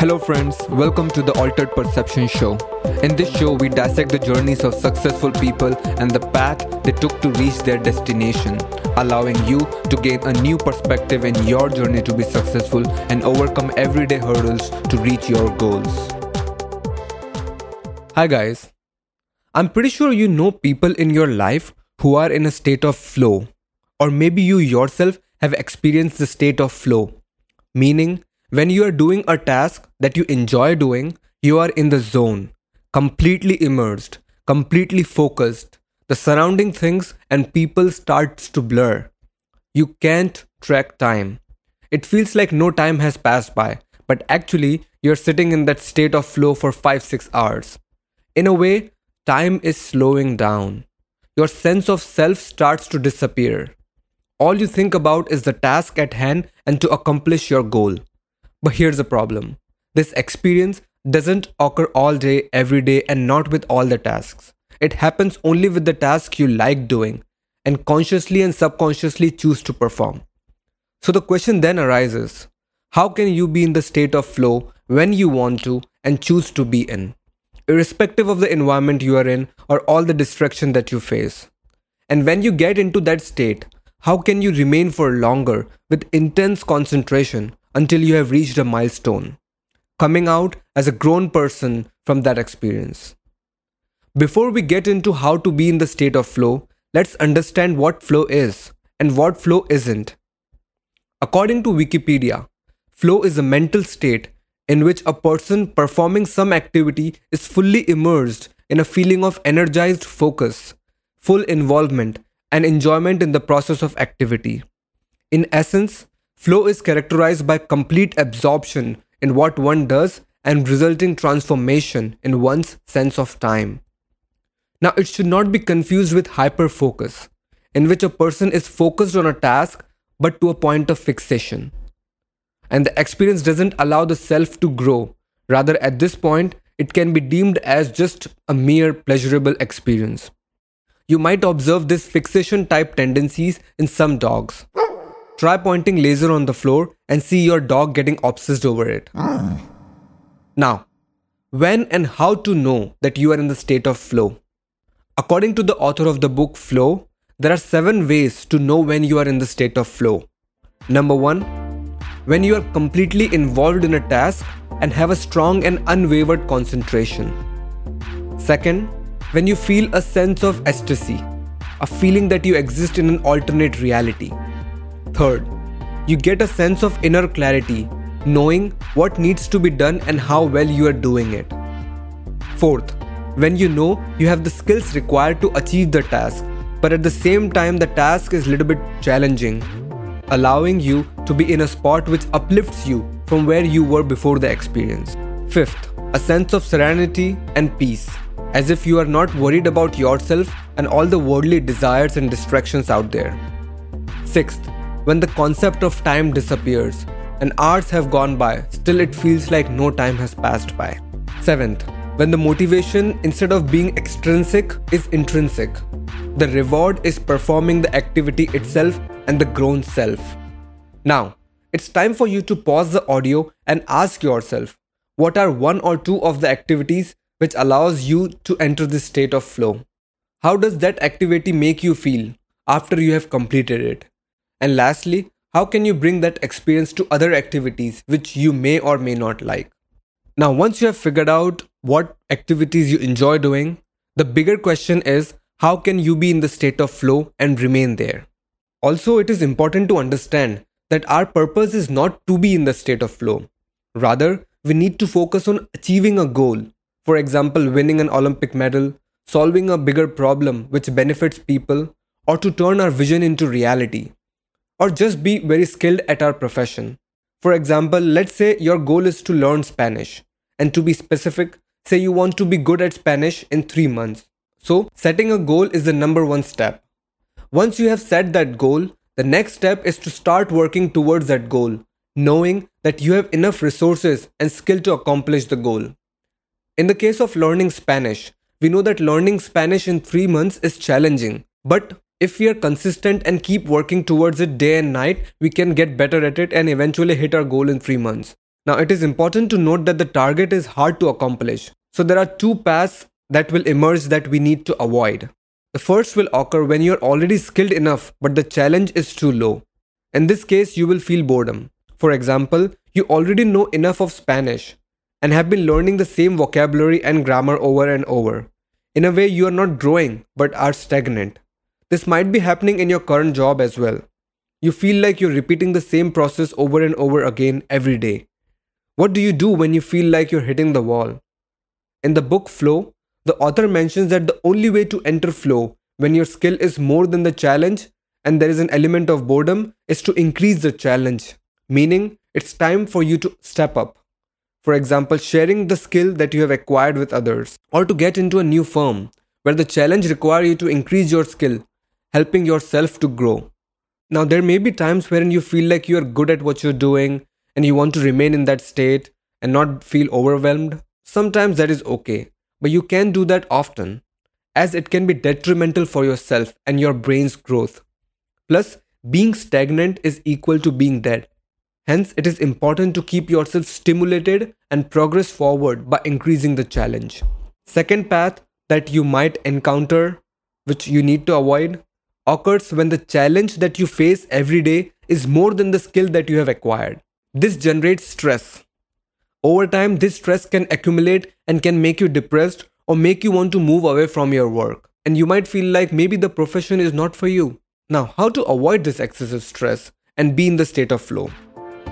Hello, friends. Welcome to the Altered Perception Show. In this show, we dissect the journeys of successful people and the path they took to reach their destination, allowing you to gain a new perspective in your journey to be successful and overcome everyday hurdles to reach your goals. Hi, guys. I'm pretty sure you know people in your life who are in a state of flow, or maybe you yourself have experienced the state of flow, meaning when you are doing a task that you enjoy doing, you are in the zone, completely immersed, completely focused. The surrounding things and people starts to blur. You can't track time. It feels like no time has passed by, but actually you're sitting in that state of flow for 5-6 hours. In a way, time is slowing down. Your sense of self starts to disappear. All you think about is the task at hand and to accomplish your goal. But here's the problem this experience doesn't occur all day, every day, and not with all the tasks. It happens only with the tasks you like doing and consciously and subconsciously choose to perform. So the question then arises how can you be in the state of flow when you want to and choose to be in, irrespective of the environment you are in or all the distraction that you face? And when you get into that state, how can you remain for longer with intense concentration until you have reached a milestone, coming out as a grown person from that experience. Before we get into how to be in the state of flow, let's understand what flow is and what flow isn't. According to Wikipedia, flow is a mental state in which a person performing some activity is fully immersed in a feeling of energized focus, full involvement, and enjoyment in the process of activity. In essence, Flow is characterized by complete absorption in what one does and resulting transformation in one's sense of time. Now, it should not be confused with hyperfocus, in which a person is focused on a task but to a point of fixation. And the experience doesn't allow the self to grow. Rather, at this point, it can be deemed as just a mere pleasurable experience. You might observe this fixation type tendencies in some dogs. Try pointing laser on the floor and see your dog getting obsessed over it. Ah. Now, when and how to know that you are in the state of flow? According to the author of the book Flow, there are seven ways to know when you are in the state of flow. Number one, when you are completely involved in a task and have a strong and unwavered concentration. Second, when you feel a sense of ecstasy, a feeling that you exist in an alternate reality. Third, you get a sense of inner clarity, knowing what needs to be done and how well you are doing it. Fourth, when you know you have the skills required to achieve the task, but at the same time the task is a little bit challenging, allowing you to be in a spot which uplifts you from where you were before the experience. Fifth, a sense of serenity and peace, as if you are not worried about yourself and all the worldly desires and distractions out there. Sixth, when the concept of time disappears and hours have gone by, still it feels like no time has passed by. Seventh, when the motivation instead of being extrinsic is intrinsic. The reward is performing the activity itself and the grown self. Now, it's time for you to pause the audio and ask yourself what are one or two of the activities which allows you to enter this state of flow? How does that activity make you feel after you have completed it? And lastly, how can you bring that experience to other activities which you may or may not like? Now, once you have figured out what activities you enjoy doing, the bigger question is how can you be in the state of flow and remain there? Also, it is important to understand that our purpose is not to be in the state of flow. Rather, we need to focus on achieving a goal. For example, winning an Olympic medal, solving a bigger problem which benefits people, or to turn our vision into reality or just be very skilled at our profession. For example, let's say your goal is to learn Spanish. And to be specific, say you want to be good at Spanish in three months. So, setting a goal is the number one step. Once you have set that goal, the next step is to start working towards that goal, knowing that you have enough resources and skill to accomplish the goal. In the case of learning Spanish, we know that learning Spanish in three months is challenging, but if we are consistent and keep working towards it day and night, we can get better at it and eventually hit our goal in three months. Now, it is important to note that the target is hard to accomplish. So, there are two paths that will emerge that we need to avoid. The first will occur when you're already skilled enough, but the challenge is too low. In this case, you will feel boredom. For example, you already know enough of Spanish and have been learning the same vocabulary and grammar over and over. In a way, you are not growing but are stagnant. This might be happening in your current job as well. You feel like you're repeating the same process over and over again every day. What do you do when you feel like you're hitting the wall? In the book Flow, the author mentions that the only way to enter flow when your skill is more than the challenge and there is an element of boredom is to increase the challenge, meaning it's time for you to step up. For example, sharing the skill that you have acquired with others, or to get into a new firm where the challenge requires you to increase your skill, helping yourself to grow. Now, there may be times wherein you feel like you are good at what you're doing and you want to remain in that state and not feel overwhelmed. Sometimes that is okay, but you can do that often, as it can be detrimental for yourself and your brain's growth. Plus, being stagnant is equal to being dead. Hence, it is important to keep yourself stimulated and progress forward by increasing the challenge. Second path that you might encounter, which you need to avoid, occurs when the challenge that you face every day is more than the skill that you have acquired. This generates stress. Over time, this stress can accumulate and can make you depressed or make you want to move away from your work. And you might feel like maybe the profession is not for you. Now, how to avoid this excessive stress and be in the state of flow?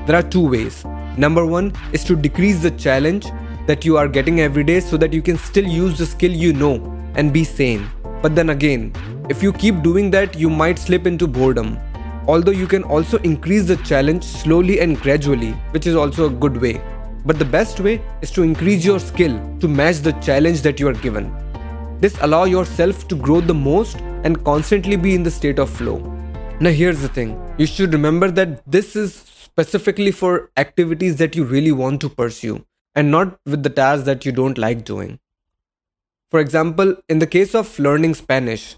There are two ways. Number one is to decrease the challenge that you are getting every day so that you can still use the skill you know and be sane. But then again, if you keep doing that, you might slip into boredom. Although you can also increase the challenge slowly and gradually, which is also a good way. But the best way is to increase your skill to match the challenge that you are given. This allow yourself to grow the most and constantly be in the state of flow. Now here's the thing. You should remember that this is specifically for activities that you really want to pursue and not with the tasks that you don't like doing. For example, in the case of learning Spanish,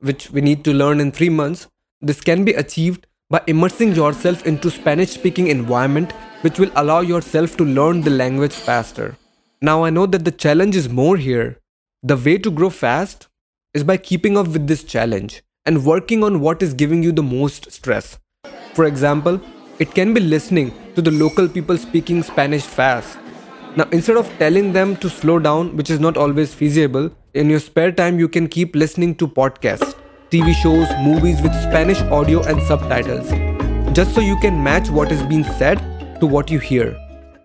which we need to learn in 3 months, this can be achieved by immersing yourself into Spanish speaking environment which will allow yourself to learn the language faster. Now I know that the challenge is more here. The way to grow fast is by keeping up with this challenge and working on what is giving you the most stress. For example, it can be listening to the local people speaking Spanish fast. Now, instead of telling them to slow down, which is not always feasible, in your spare time you can keep listening to podcasts, TV shows, movies with Spanish audio and subtitles, just so you can match what is being said to what you hear.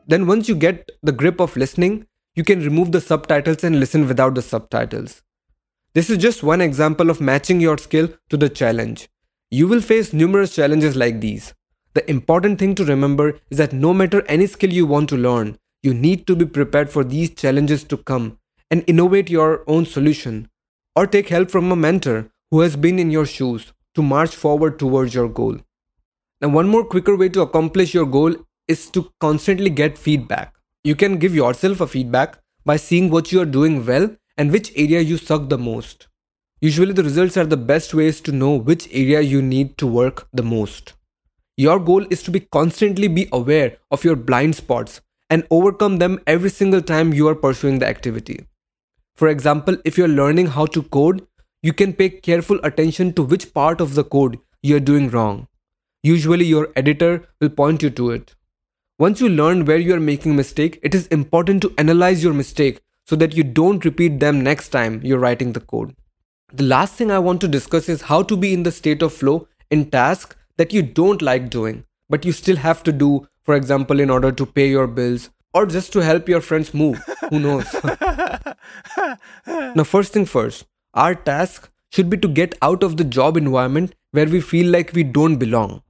Then, once you get the grip of listening, you can remove the subtitles and listen without the subtitles. This is just one example of matching your skill to the challenge. You will face numerous challenges like these. The important thing to remember is that no matter any skill you want to learn, you need to be prepared for these challenges to come and innovate your own solution or take help from a mentor who has been in your shoes to march forward towards your goal. Now, one more quicker way to accomplish your goal is to constantly get feedback. You can give yourself a feedback by seeing what you are doing well and which area you suck the most. Usually, the results are the best ways to know which area you need to work the most. Your goal is to be constantly be aware of your blind spots and overcome them every single time you are pursuing the activity. For example, if you're learning how to code, you can pay careful attention to which part of the code you're doing wrong. Usually, your editor will point you to it. Once you learn where you are making mistake, it is important to analyze your mistake so that you don't repeat them next time you're writing the code. The last thing I want to discuss is how to be in the state of flow in tasks that you don't like doing, but you still have to do, for example, in order to pay your bills or just to help your friends move. Who knows? now, first thing first, our task should be to get out of the job environment where we feel like we don't belong.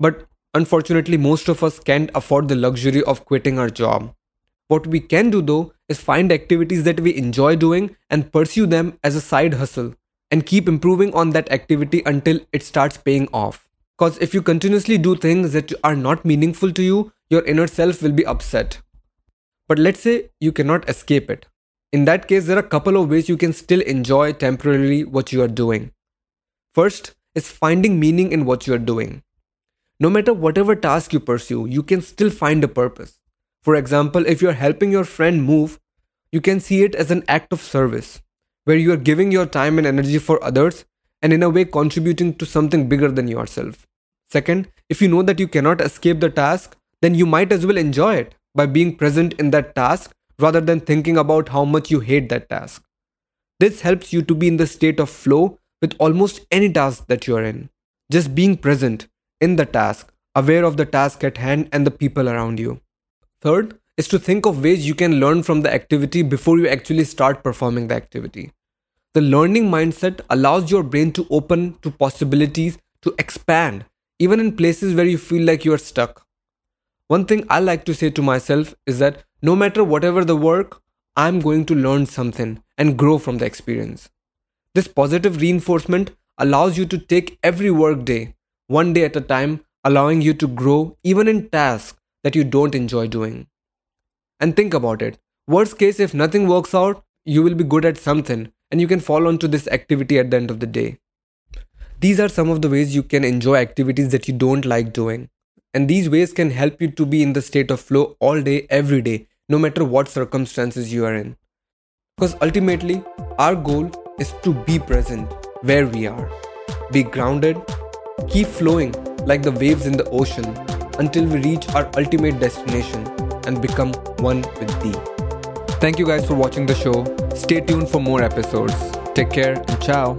But Unfortunately, most of us can't afford the luxury of quitting our job. What we can do though is find activities that we enjoy doing and pursue them as a side hustle and keep improving on that activity until it starts paying off. Because if you continuously do things that are not meaningful to you, your inner self will be upset. But let's say you cannot escape it. In that case, there are a couple of ways you can still enjoy temporarily what you are doing. First is finding meaning in what you are doing. no matter whatever task you pursue, you can still find a purpose. For example, if you're helping your friend move, you can see it as an act of service, where you are giving your time and energy for others and in a way contributing to something bigger than yourself. Second, if you know that you cannot escape the task, then you might as well enjoy it by being present in that task rather than thinking about how much you hate that task. This helps you to be in the state of flow with almost any task that you are in. Just being present in the task, aware of the task at hand and the people around you. Third is to think of ways you can learn from the activity before you actually start performing the activity. The learning mindset allows your brain to open to possibilities to expand, even in places where you feel like you are stuck. One thing I like to say to myself is that no matter whatever the work, I'm going to learn something and grow from the experience. This positive reinforcement allows you to take every work day, one day at a time, allowing you to grow even in tasks that you don't enjoy doing. And think about it. Worst case, if nothing works out, you will be good at something and you can fall onto this activity at the end of the day. These are some of the ways you can enjoy activities that you don't like doing. And these ways can help you to be in the state of flow all day, every day, no matter what circumstances you are in. Because ultimately, our goal is to be present where we are. Be grounded, keep flowing like the waves in the ocean until we reach our ultimate destination and become one with thee. Thank you guys for watching the show. Stay tuned for more episodes. Take care and ciao.